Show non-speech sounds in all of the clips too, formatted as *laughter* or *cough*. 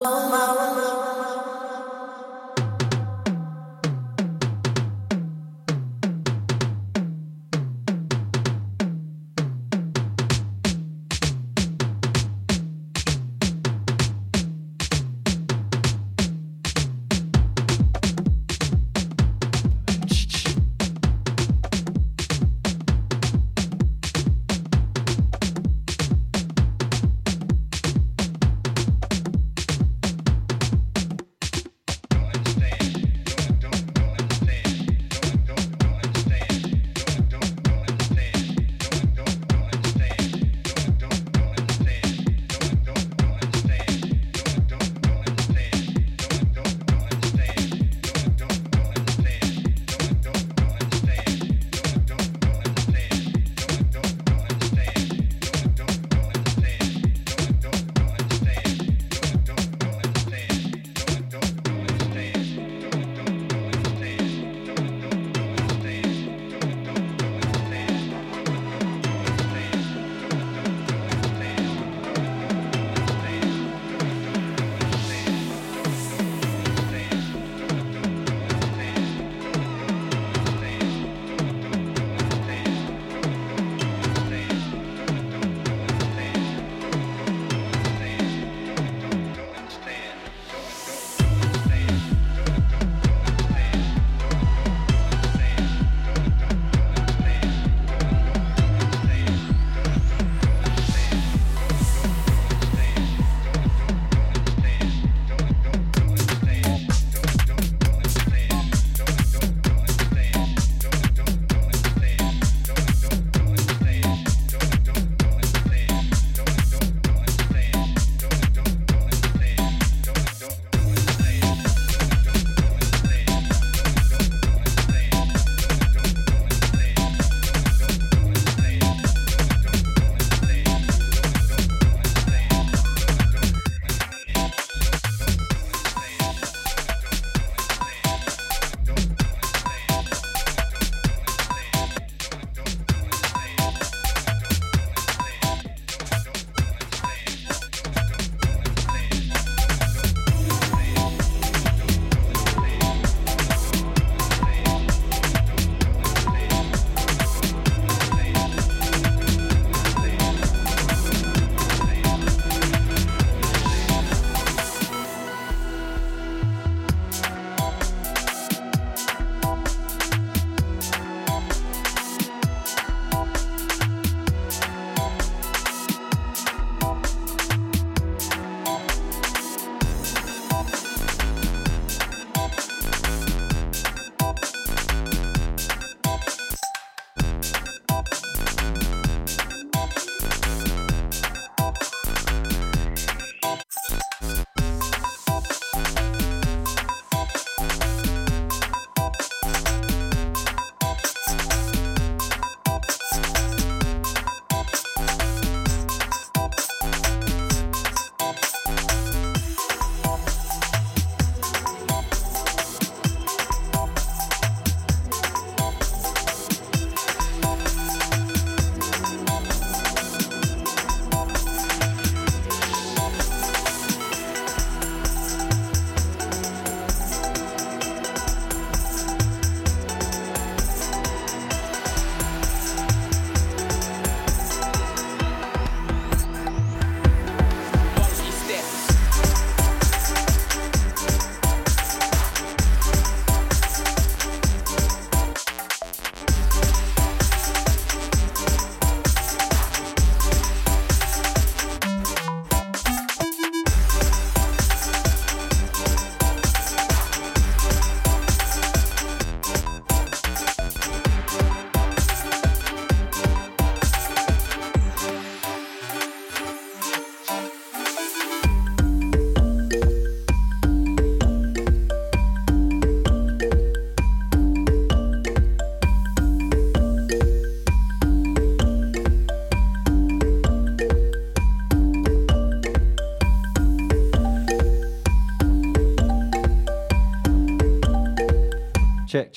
Oh, Check,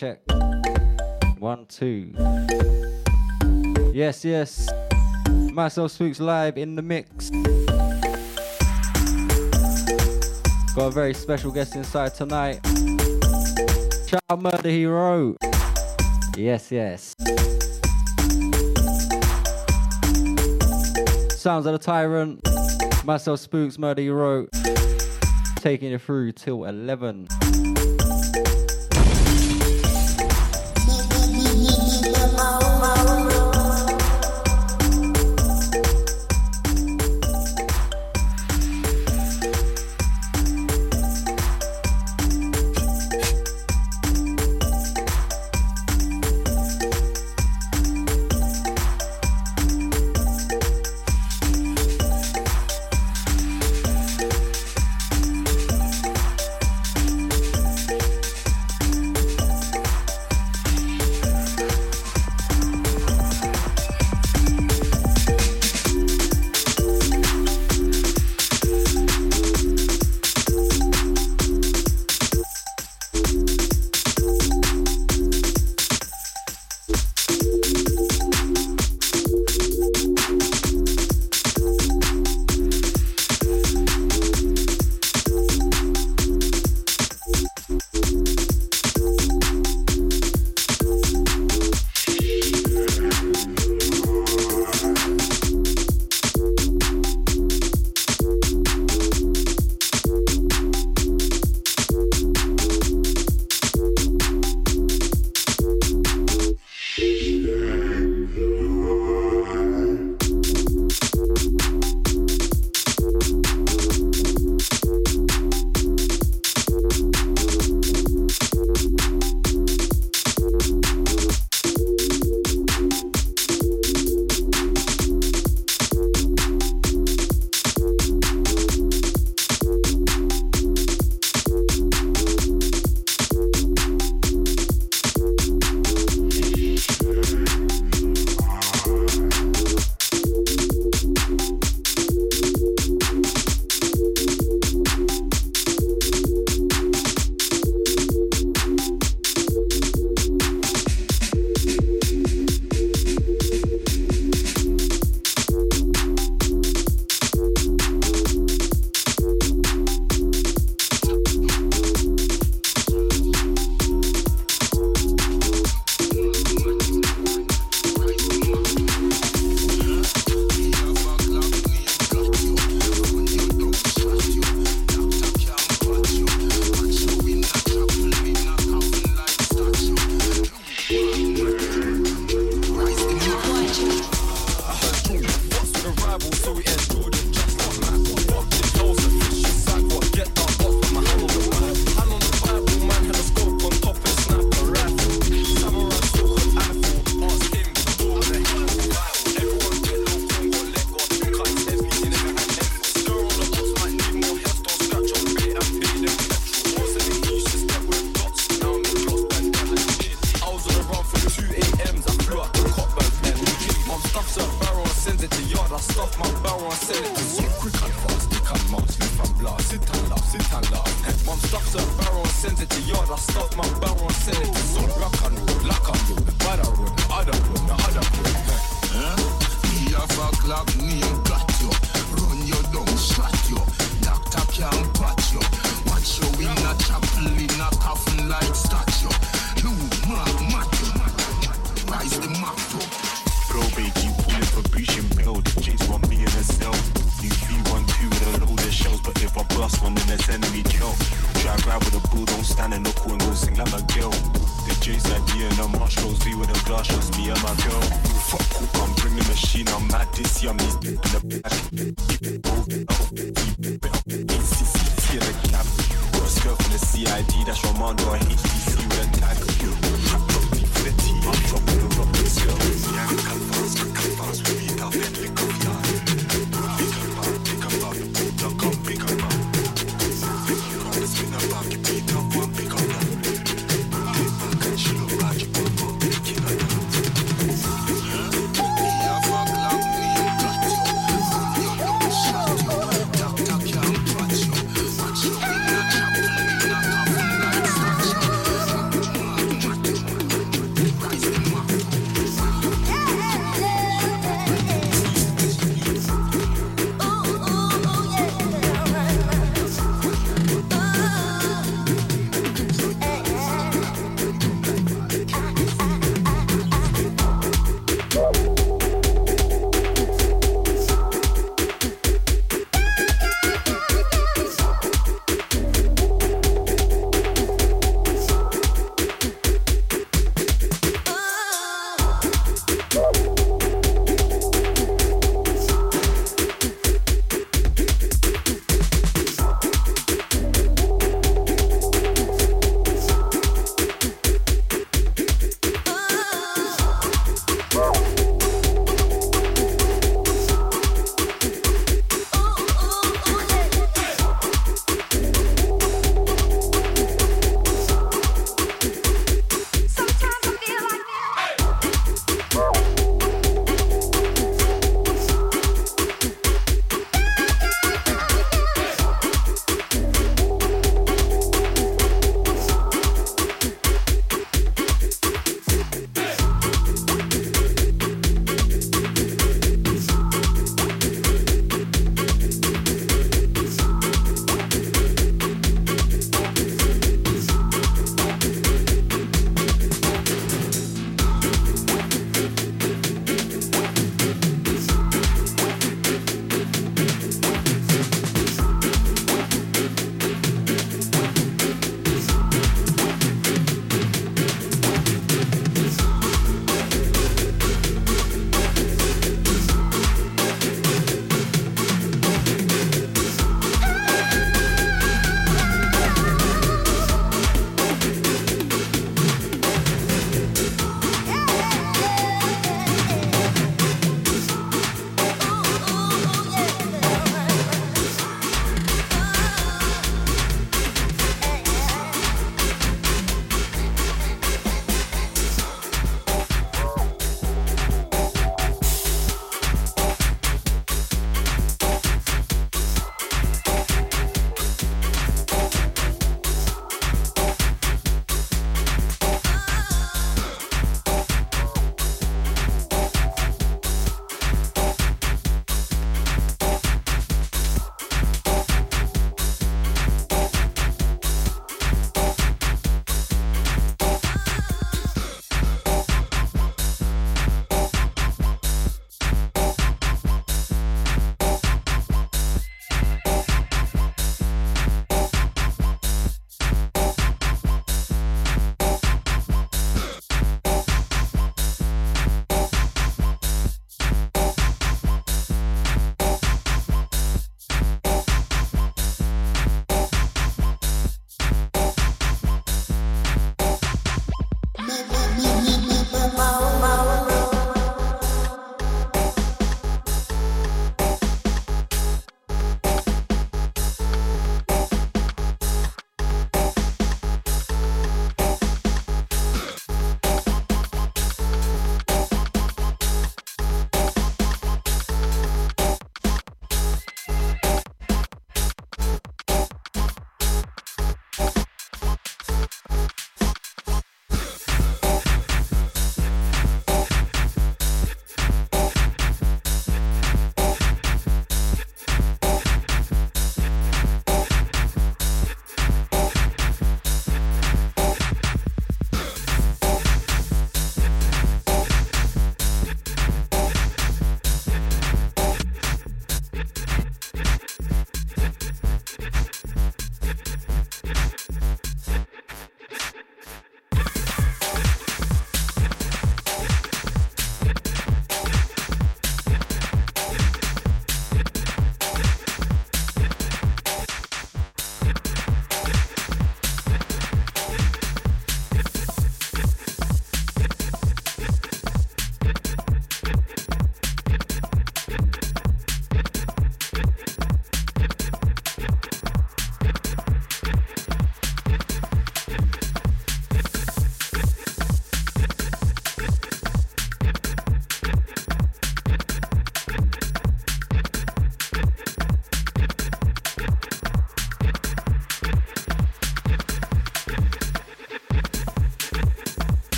check. One, two. Yes, yes. Myself Spooks live in the mix. Got a very special guest inside tonight. Out Murder Hero. Yes, yes. Sounds of the Tyrant. Myself, Spooks, Murder Hero. Taking you through till 11.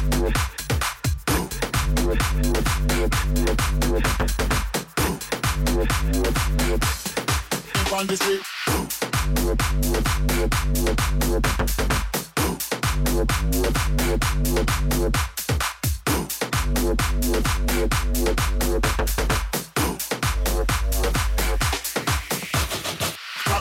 Thank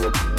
Yep.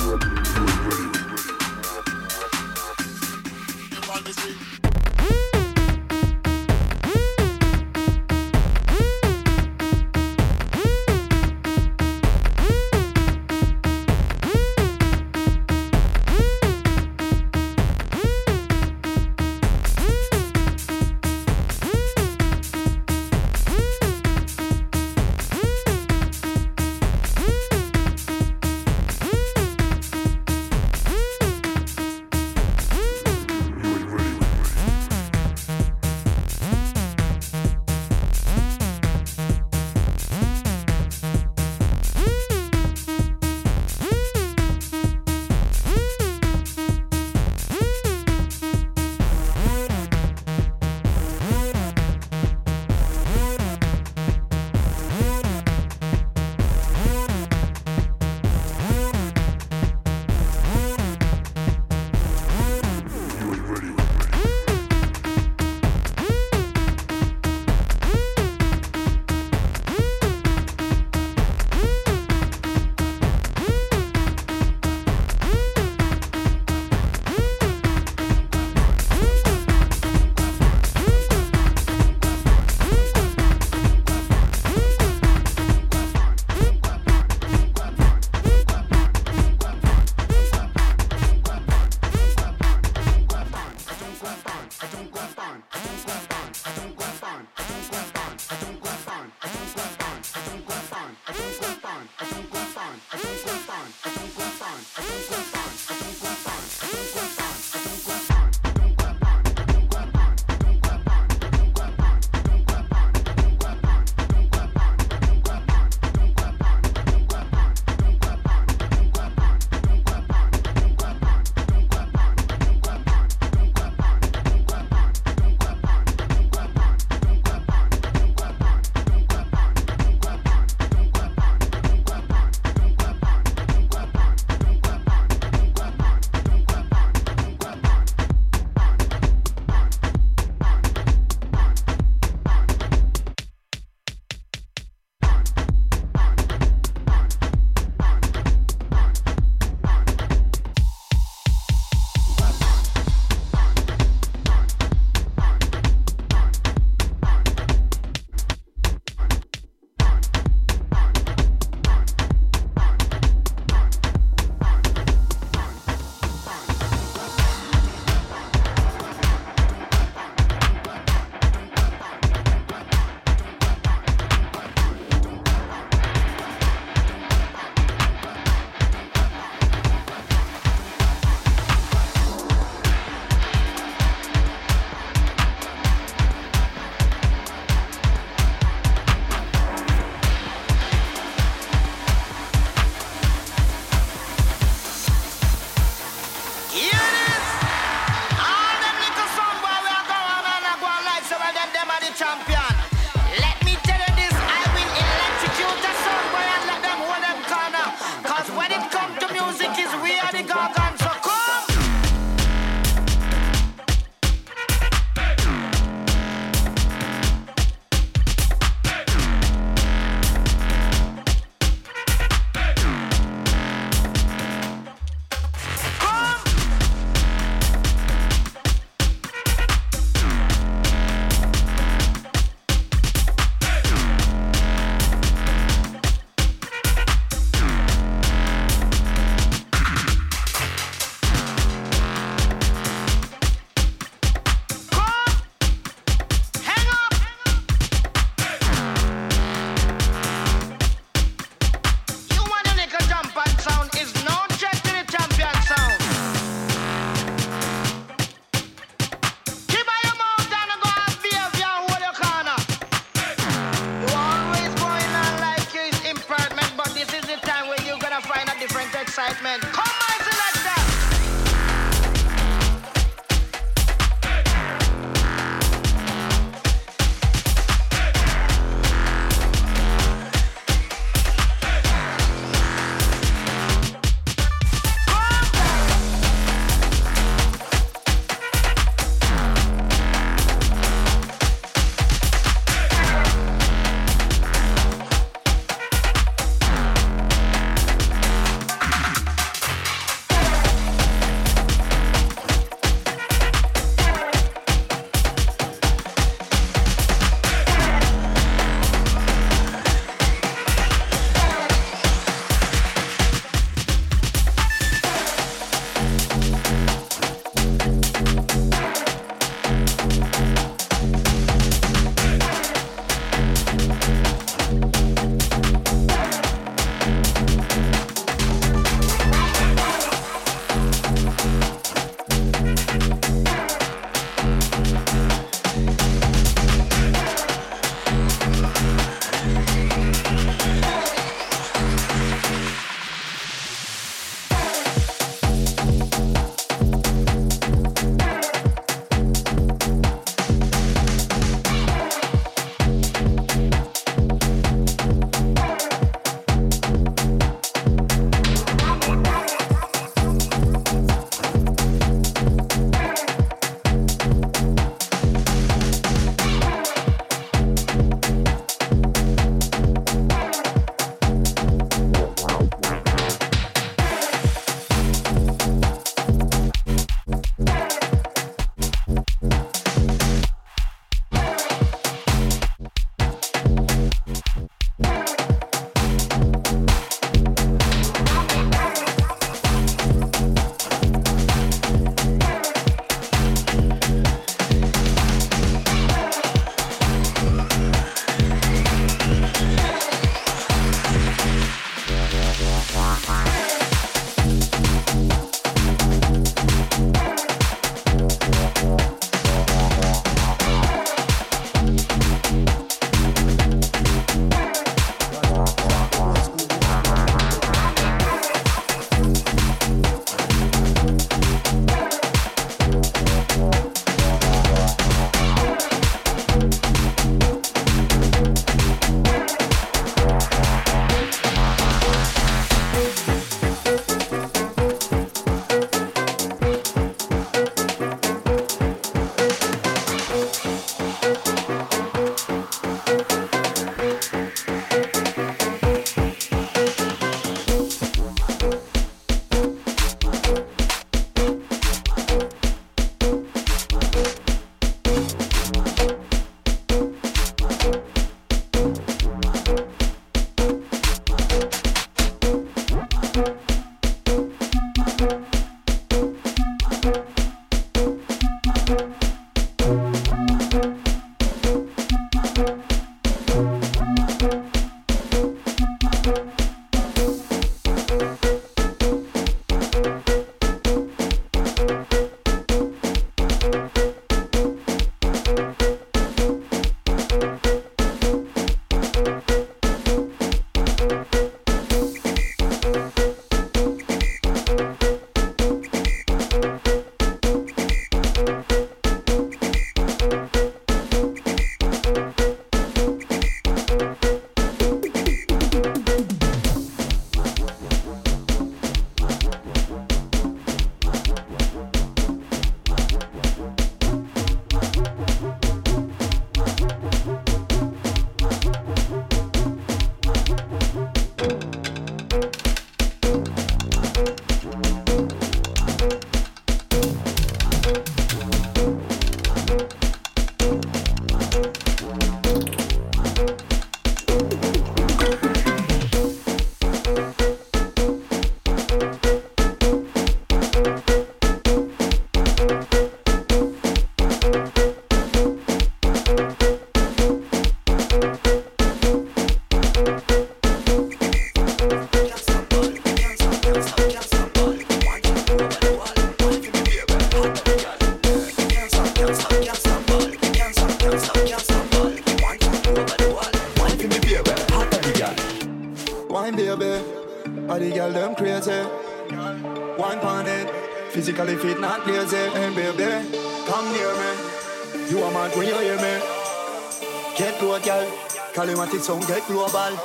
Sound get global.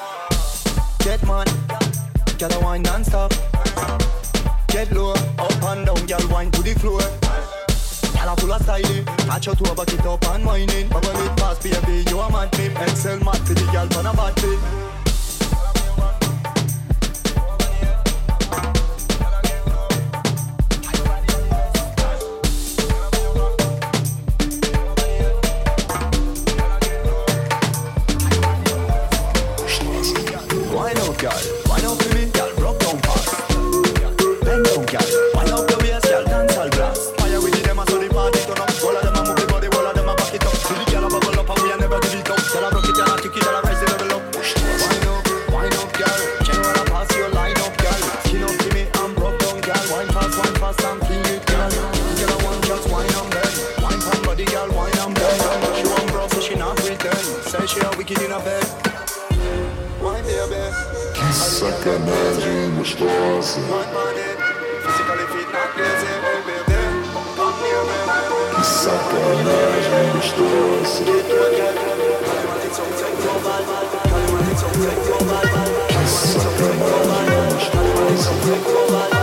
Get man. Girl, I wine non-stop. Get low, up and down, girl, wine to the floor. Girl, I full of style. Catch your toe, back it up and whining. Bubble it fast, baby, you are mad, me. Excel mad for the girl, on a bad fit. chill, we can. Why, baby? Que sacanagem gostosa. Que sacanagem gostosa. Que sacanagem gostosa.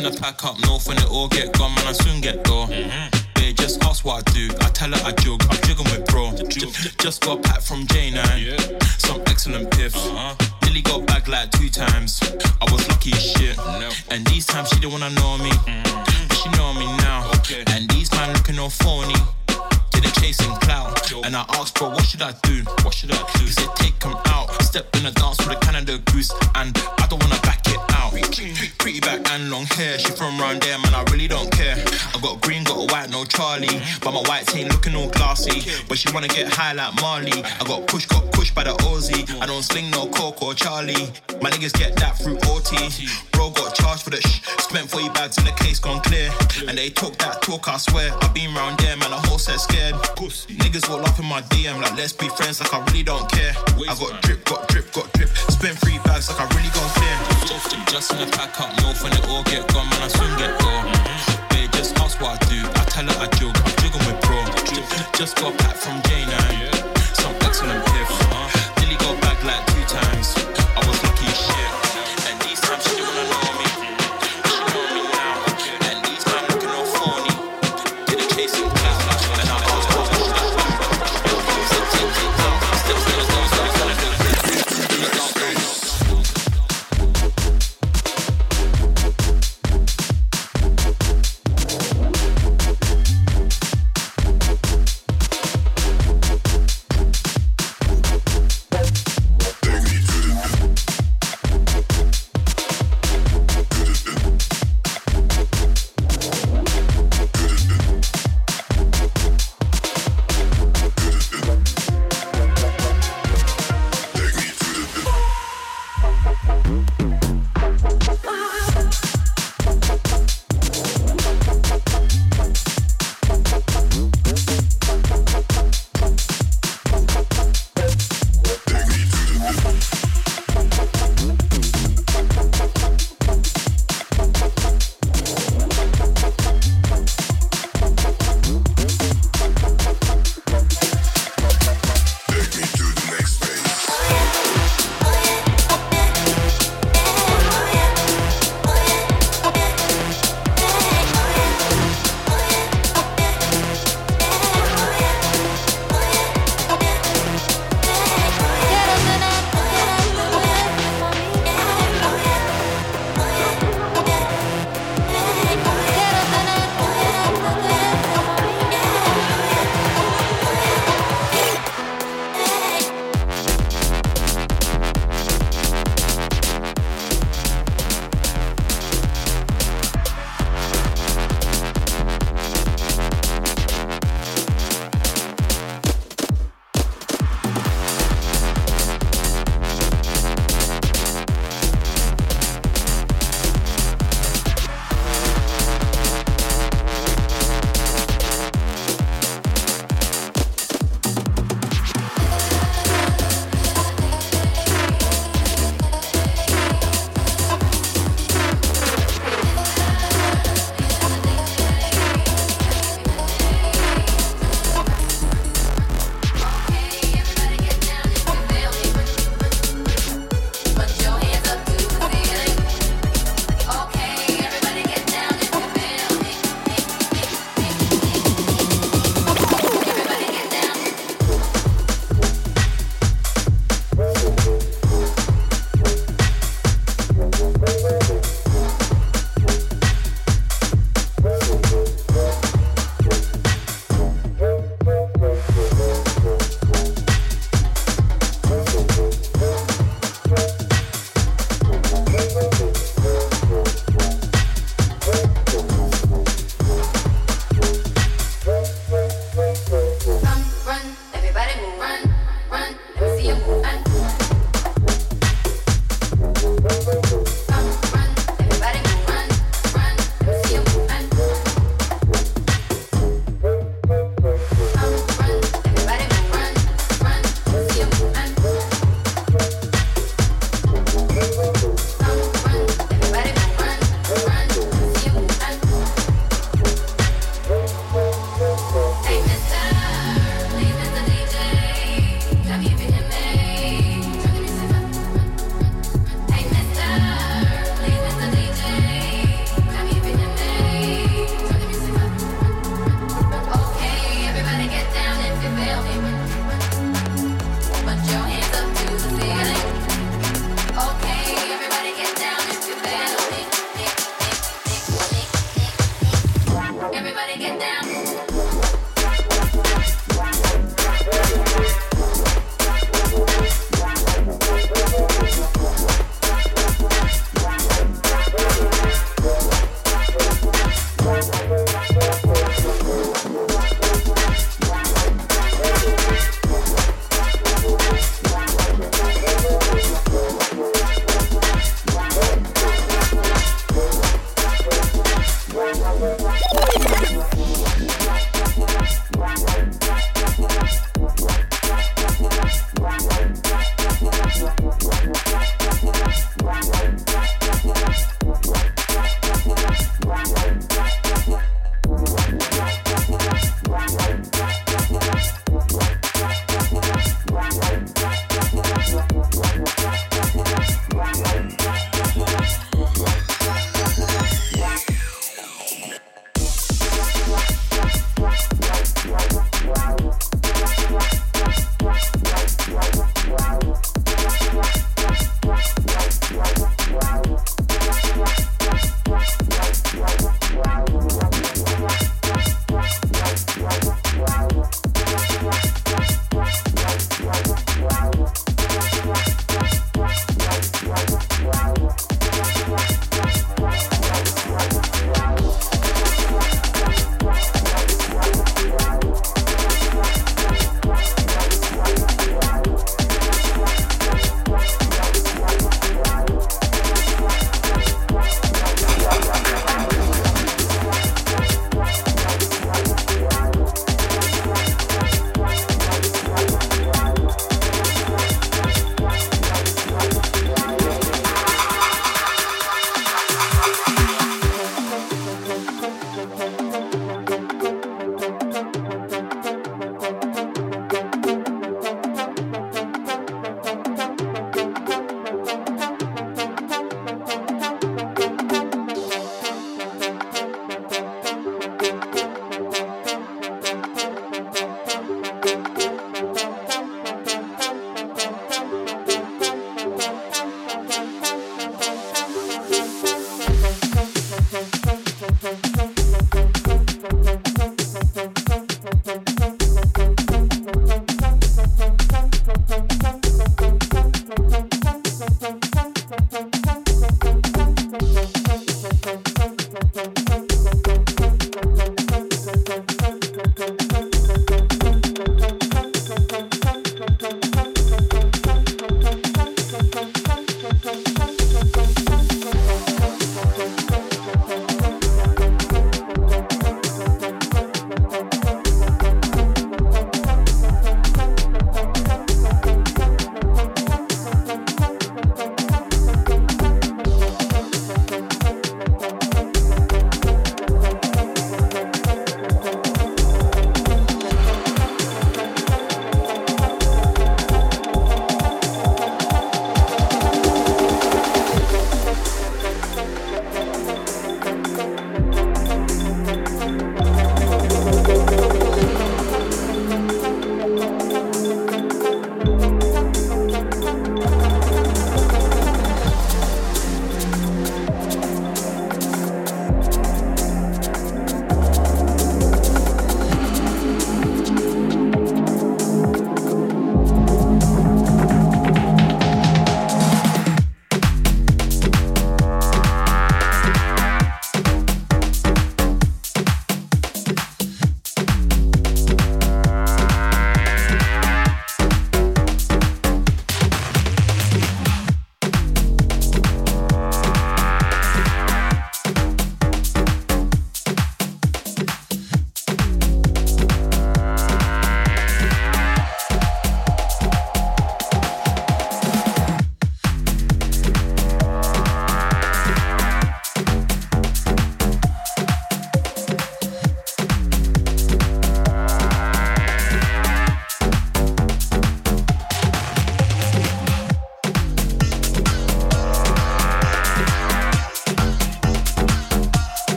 In the pack up north when it all get gone, man, I soon get door. Mm-hmm. Babe, just ask what I do. I tell her I jug, I'm jigging with bro. Just, got pack from J9, yeah. some excellent piff. Uh-huh. Nearly got back like two times. I was lucky as shit. No. And these times she didn't wanna know me. Mm-hmm. But she know me now. Okay. And these man looking all phony didn't chasing clout. And I asked, bro, what should I do? What should I do? He said, take him out. Step in the dance with a Canada goose. And I don't wanna Round there, Charlie. But my white ain't looking all glassy. But she wanna get high like Marley. I got push, got pushed by the Aussie. I don't sling no Coke or Charlie. My niggas get that through OT. Bro got charged for the sh. Spent 40 bags in the case gone clear. And they talk that talk, I swear. I been round there, man, the whole set scared. Niggas all up in my DM, like let's be friends, like I really don't care. I got drip, got drip, got drip. Spent three bags, like I really gon' clear. Just in the pack up north when it all get gone, man, I soon get door. Just ask what I do. I tell her I jug, I'm jigging with bro. Just got pack from J9, some excellent piff.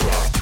Denver.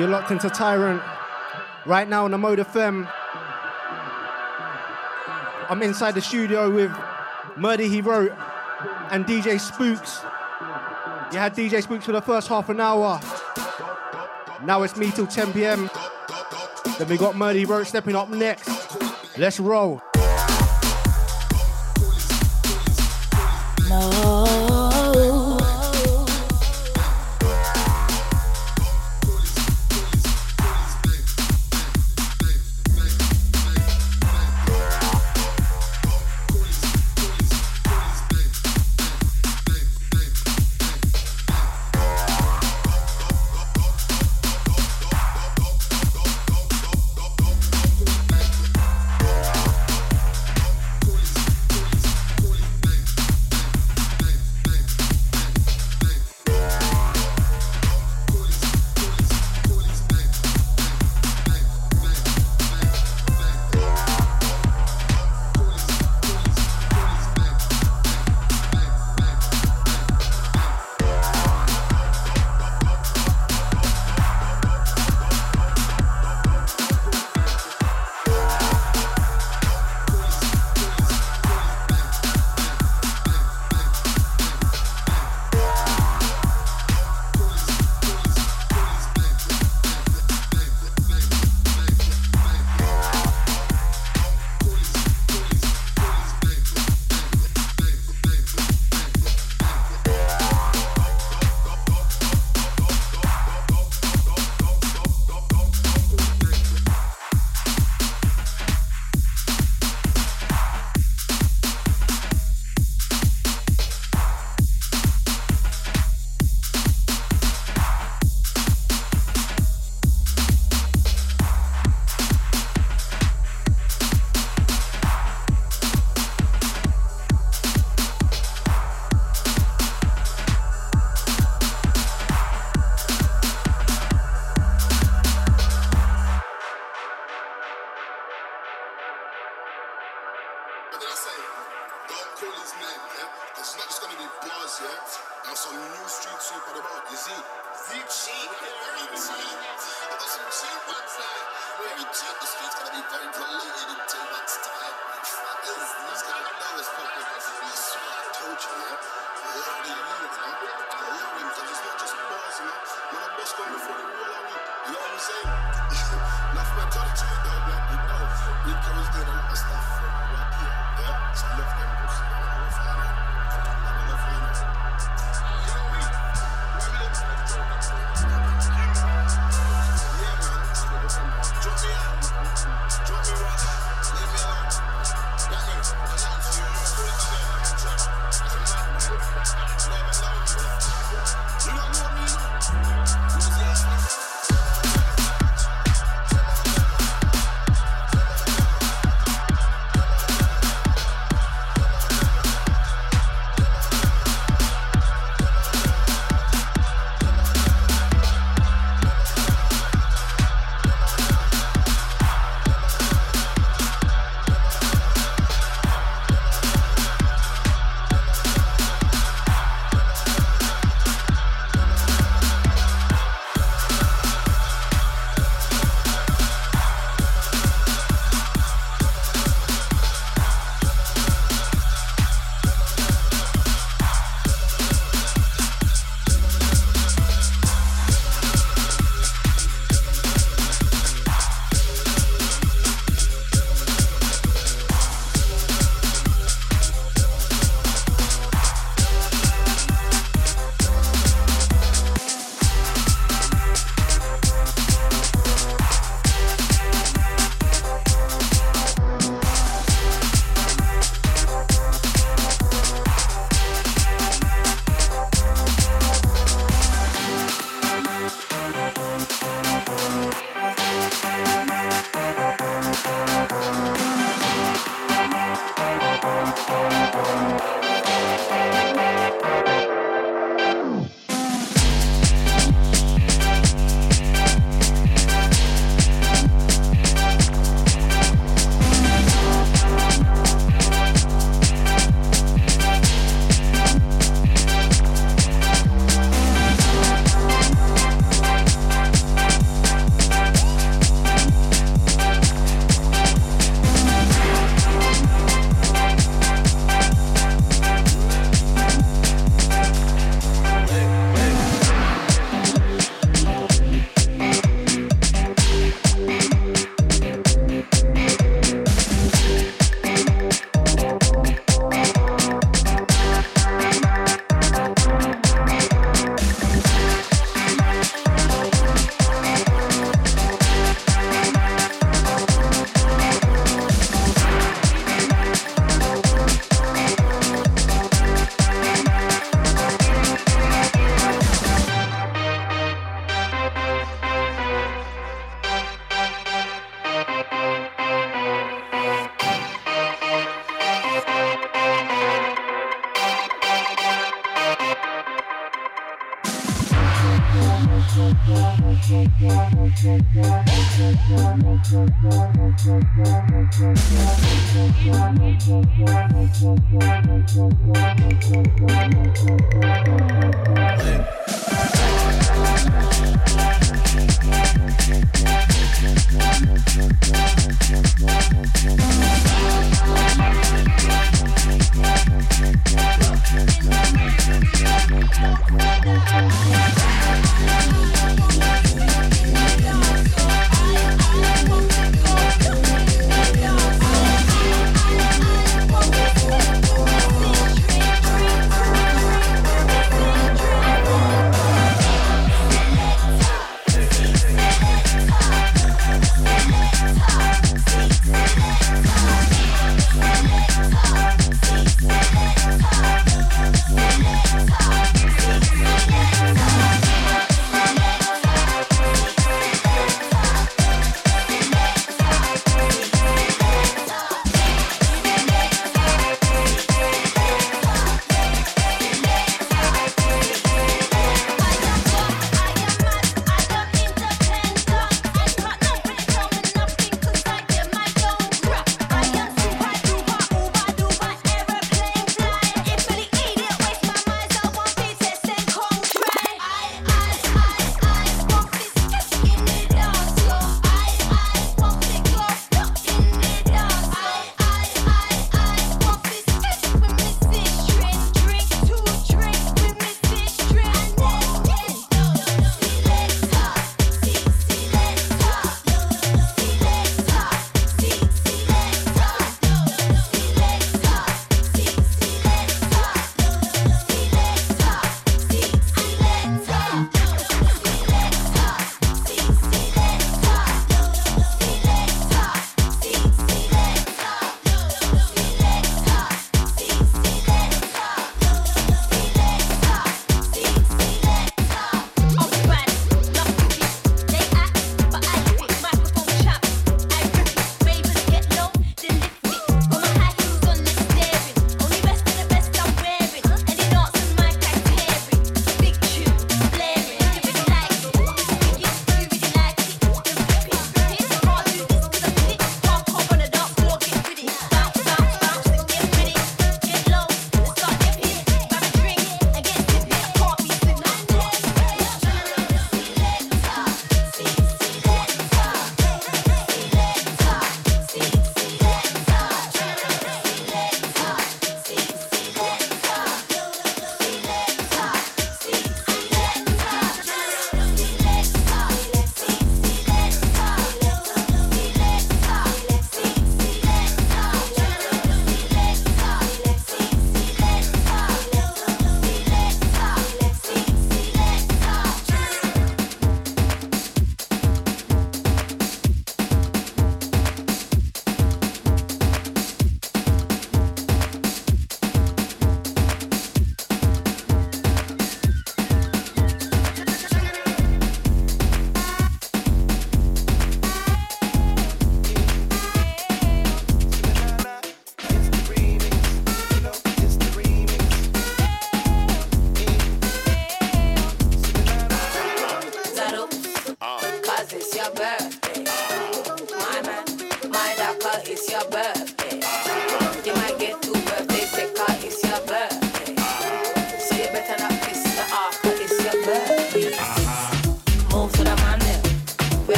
You're locked into Tyrant right now on the Mode FM. I'm inside the studio with Murder He Wrote and DJ Spooks. You had DJ Spooks for the first half an hour. Now it's me till 10 p.m. Then we got Murder He Wrote stepping up next. Let's roll. call his name, yeah? Because it's not just gonna be bars, yeah? And some new street the about, you see? very cheap, very cheap. I got some cheap ones there. Very cheap, the street's gonna be very polluted in two months' time. Fuckers, these guys know it's fucking. I swear, I told you, yeah? Lovely you, you know? I love him, because it's not just bars, you know? When a boss gone before the wall, I mean, you know what I'm saying? now, for my country, though, black, you know, we carries doing a lot of stuff from right here, yeah? So I love them,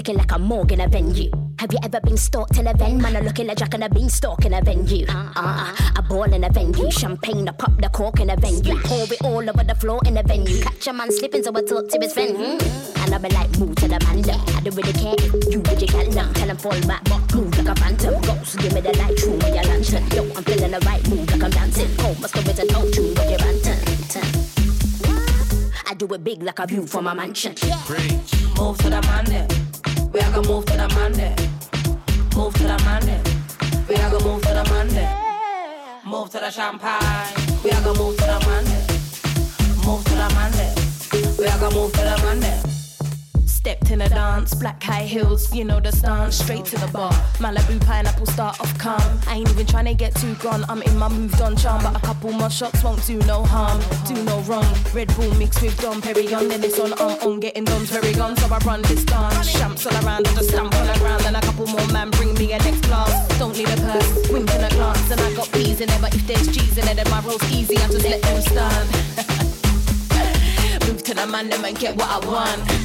It's like a morgue in a venue. Have you ever been stalked in a venue? Man, I look like Jack and a beanstalk in a venue. Uh, a ball in a venue. Champagne, I pop the cork in a venue. Pour it all over the floor in a venue. Catch a man slipping, so I talk to his friend. Mm. And I be like, move to the man them. I don't really care if you with your gal now. Tell him fall back, move like a phantom. Ghost, give me the light, true with your lantern. Yo, I'm feeling the right move like I'm dancing. Oh, must go with a tone tune with your ranting. I do it big like a view from a mansion. Move to the Monday. We are gonna move to the Monday. Move to the Monday. We are gonna move to the Monday. Move to the champagne. We are gonna move to the Monday. Move to the Monday. We are gonna move to the Monday. Stepped in a dance, black high heels, you know the stance. Straight to the bar, Malibu pineapple start off calm. I ain't even trying to get too gone. I'm in my moved on charm, but a couple more shots won't do no harm, do no wrong. Red Bull mixed with Dom Perignon, then it's on, I'm on getting Dom's very gone. So I run this dance, shamps all around, I just stamp on the ground, and a couple more man bring me a next class. Don't need a purse, wink and a glance, and I got B's in there, but if there's G's in there, then my roll's easy. I just let them stand. *laughs* Move to the man, them and get what I want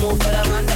move for the man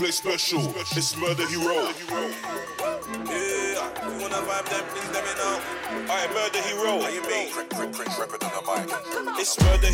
play special. It's murder hero. Yeah, you wanna vibe that? Please let me know. Alright, murder hero. How you mean? It's murder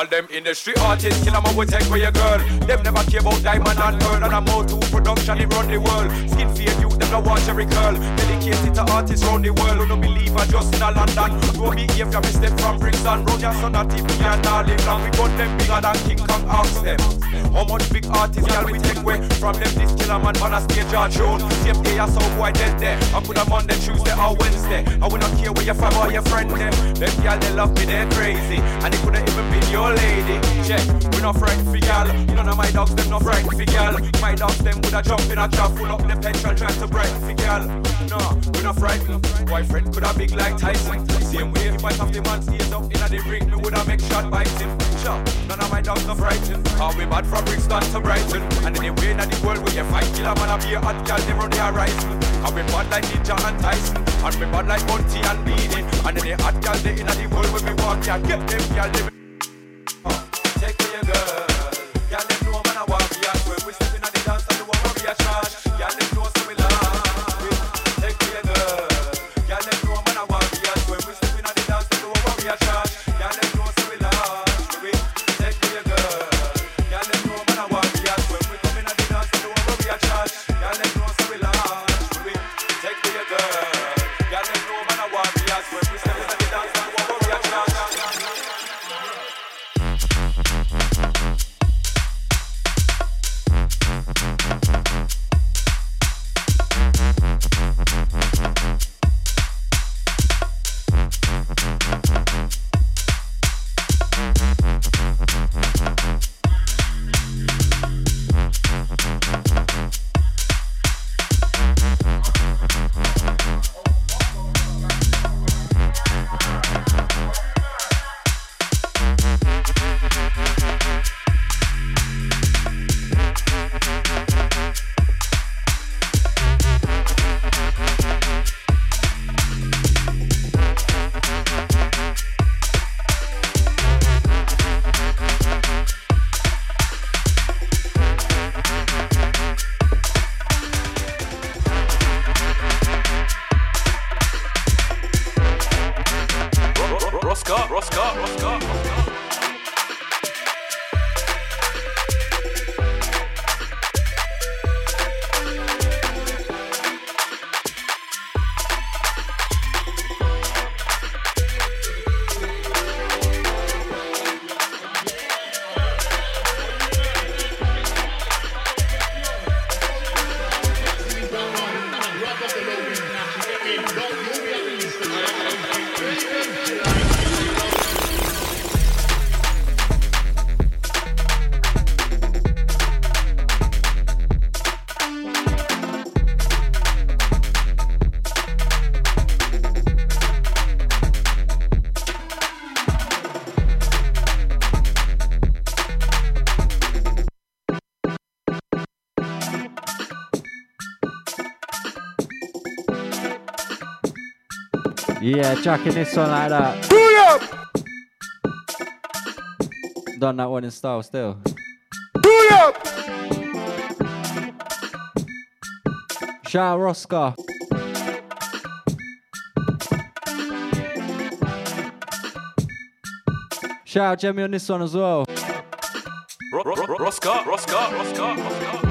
All them industry artists, kill them up, with tech for your girl. Them never care about diamond and pearl, and I'm out to production, they run the world. Skin fear you, them not watch every girl. Dedicated to artists round the world, who don't believe I just in a London. Go me here from a step from Brixton, round your son at TV and all them. We got them bigger than King Kong, ask them. How much big artists can we take away from them? This killer man on a stage on tune. Same day I saw who I dead there. I could have Monday, Tuesday, or Wednesday. I will not care where your fam or your friend them. Them y'all they love me, they're crazy. And it couldn't even be your lady. Check, we not frightened for y'all. None of my dogs, them not frightened for y'all. My dogs, them would have jumped in a trap, full up the petrol, trying to break for y'all. No, we not frightened. Boyfriend could have big like Tyson. Same way, if I have the man's ears up in a ring, we would have make shot biting. Sure, none of my dogs, not frightened. Are we bad from Brixton to Brighton. And anyway, in the world where you fight killer man, I be a hot girl, they run their rifle. And we bad like Ninja and Tyson, and we bad like Monty and Beanie. And then the hot girl, they in the world where we walk, yeah, get them girl, they... Uh, take care, girl. Yeah, jacking this one like that. Done that one in style still. Shout out Roscar. Shout out Jemmy on this one as well. Roscar, Roscar, Roscar, Roscar.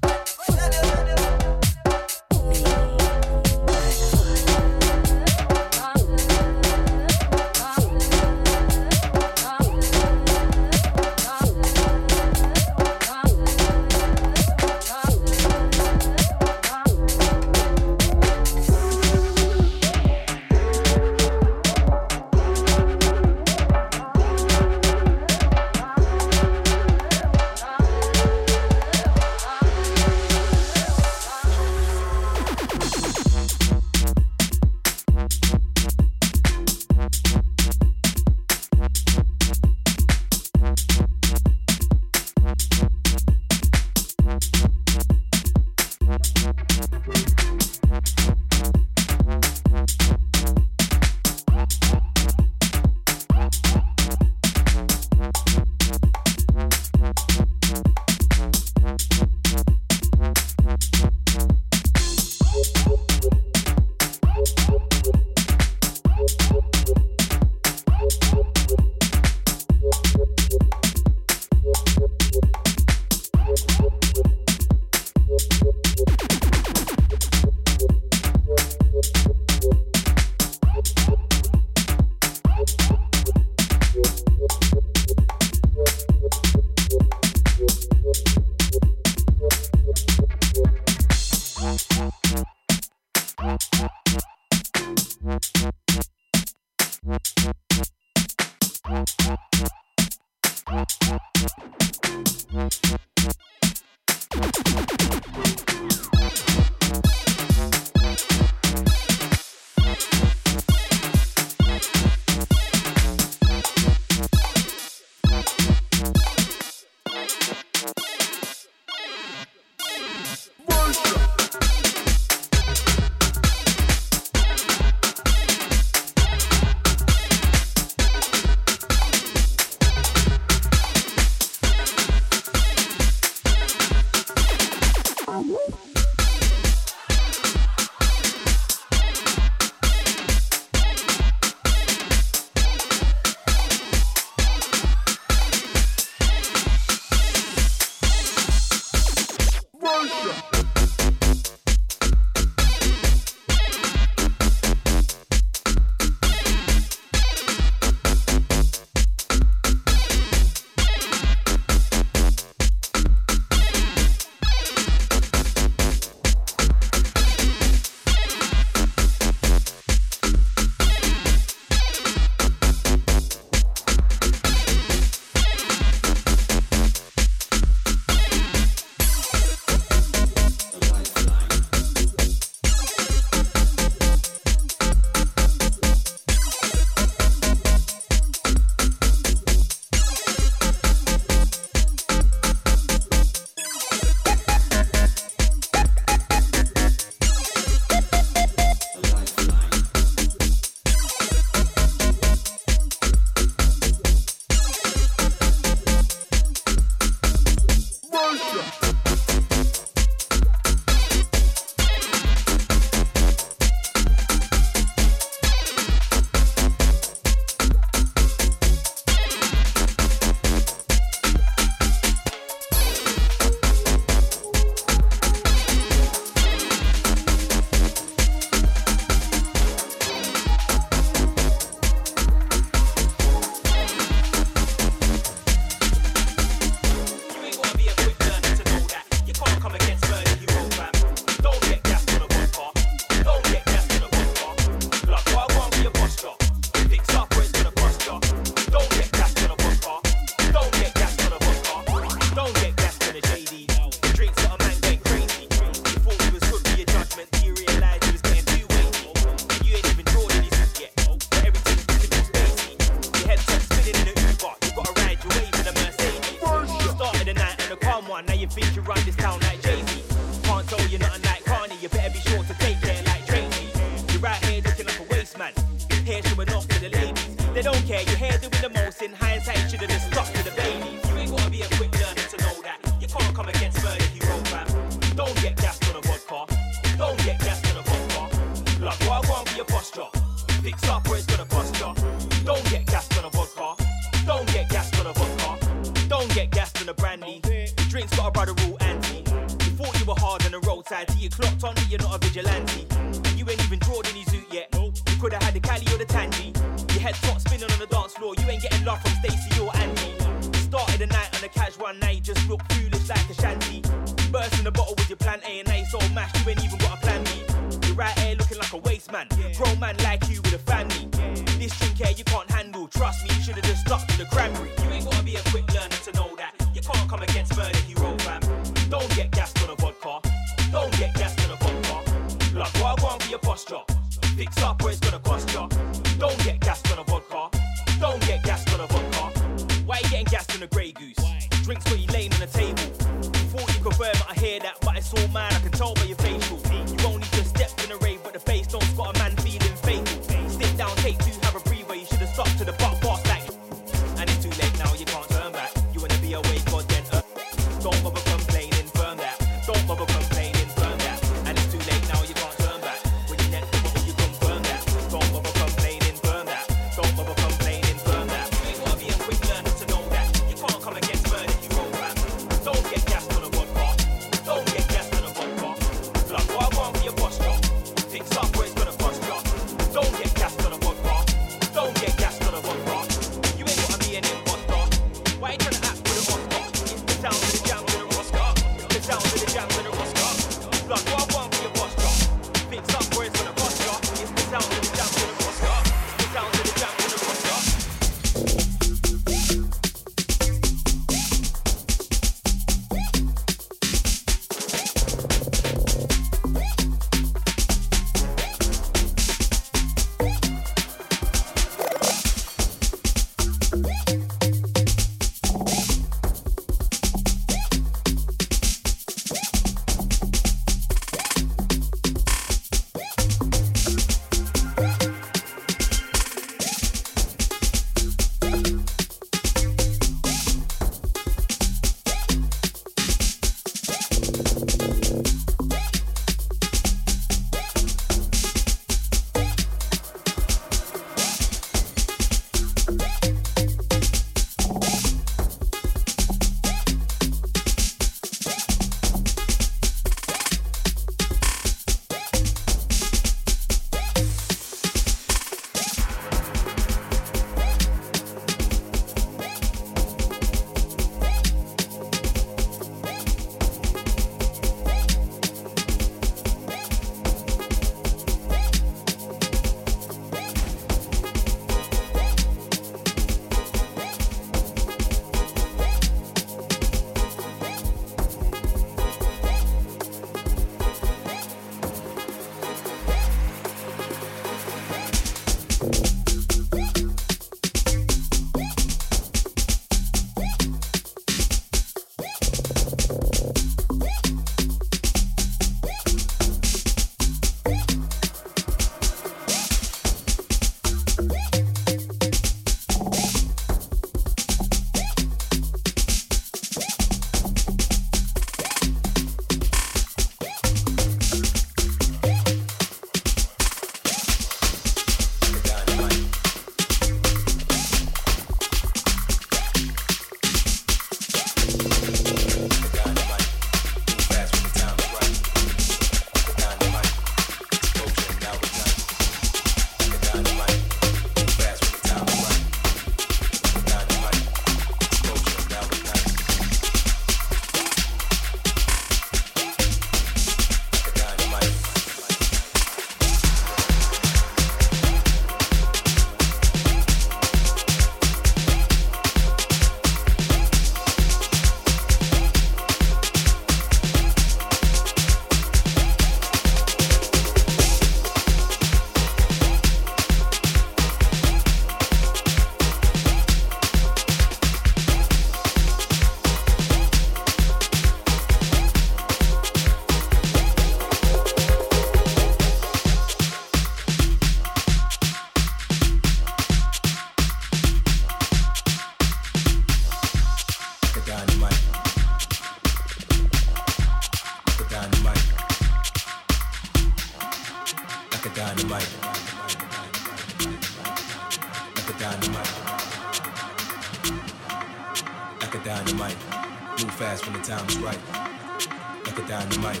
Like a dynamite.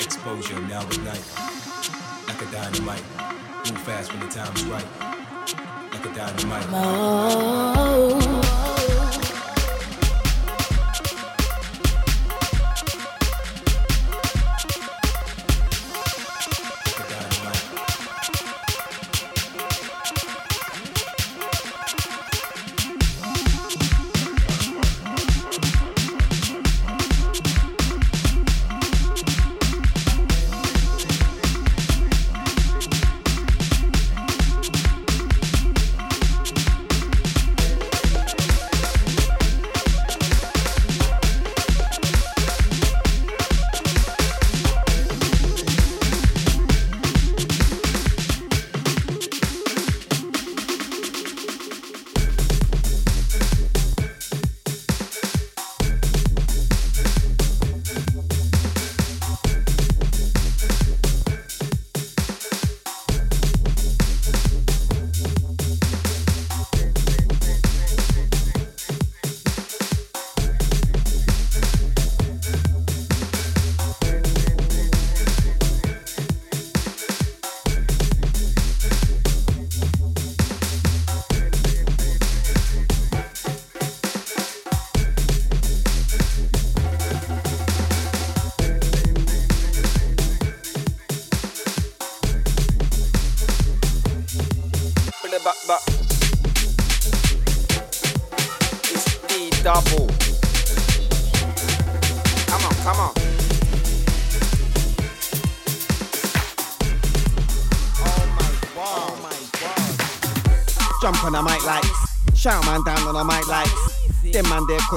Exposure now ignite. Like a dynamite. Move fast when the time is right. Like a dynamite. Bring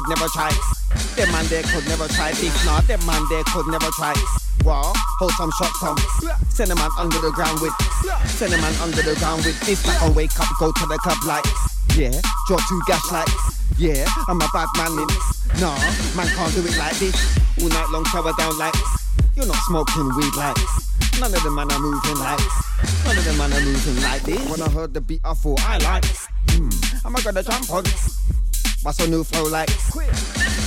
never try. Them man there could never try. Big nah, them man there could never try. Wow, hold some shot some. Send a man under the ground with Send a man under the ground with this. Like I wake up, go to the club like Yeah, draw two gas lights. Yeah, I'm a bad man in Nah, man can't do it like this. All night long shower down like You're not smoking weed like None of them man are moving like None of them man are moving like this. When I heard the beat, I thought I like. Hmm, am I gonna jump on? What's a new flow like?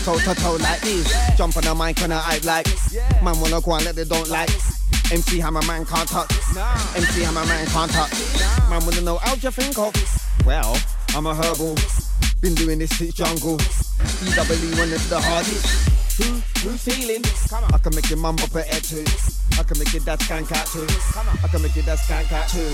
Toe to toe like this. Jump on the mic and I hype like. Man wanna go and let they don't like. MC Hammer man can't touch. MC Hammer man can't touch. Man wanna know how you think of? Well, I'm a herbal. Been doing this since jungle. EWE one of the hardest. Who, who feeling? I can make your mum up her head too. I can make it that skank out too. I can make it that skank out too.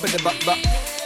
Put the back, back.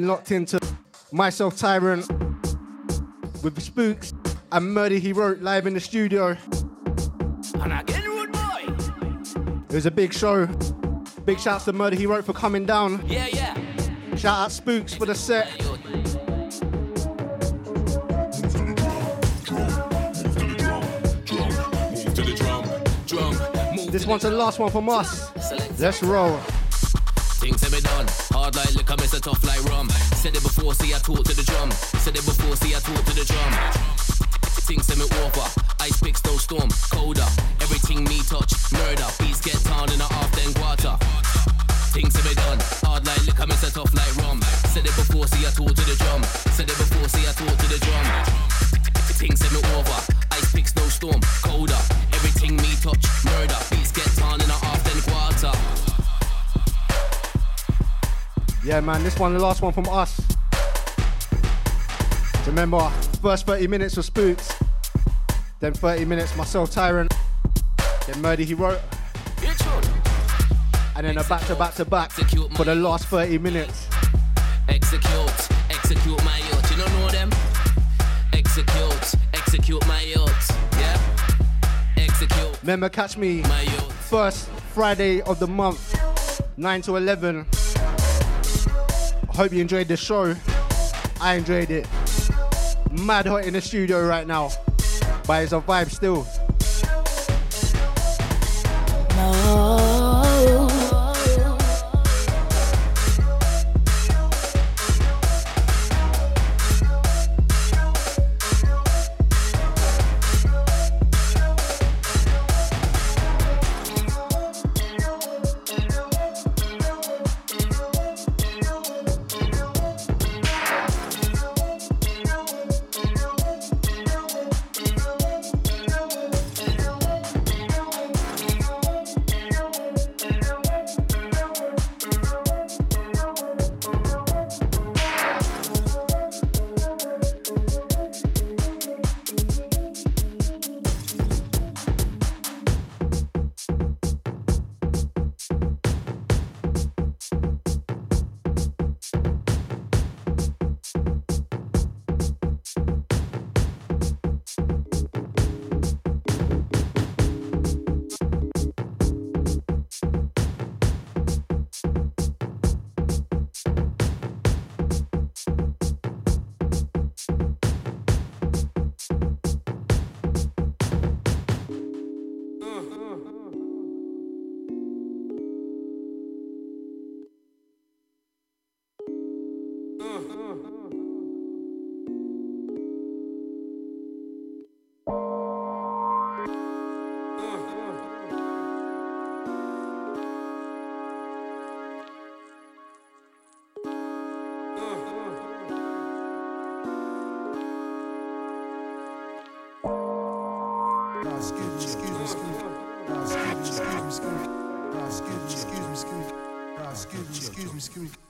Been locked into myself, Tyrant, with Spooks and Murder He Wrote live in the studio. And again, rude boy. It was a big show. Big shouts to Murder He Wrote for coming down. Yeah, yeah. Shout out Spooks for the set. Move to the drum, drum. Move This one's the last one from us. Let's roll. Rum. Said it before, see I talk to the drum. Said it before, see I talk to the drum. Things send me over. Ice picks no storm. Colder. Everything me touch. Murder. Beats get down in a half then quarter. Things have been done. Hard like liquor, miss tough like rum. Said it before, see I talk to the drum. Man, this one, the last one from us. Remember, first 30 minutes was Spooks, then 30 minutes myself, Tyrant, then Murder He Wrote, and then a back to back to back for the last 30 minutes. Execute, execute my youth. You don't know them? Execute, execute my youth. Yeah? Execute. Remember, catch me first Friday of the month, 9 to 11. Hope you enjoyed the show. I enjoyed it. Mad hot in the studio right now, but it's a vibe still. communication.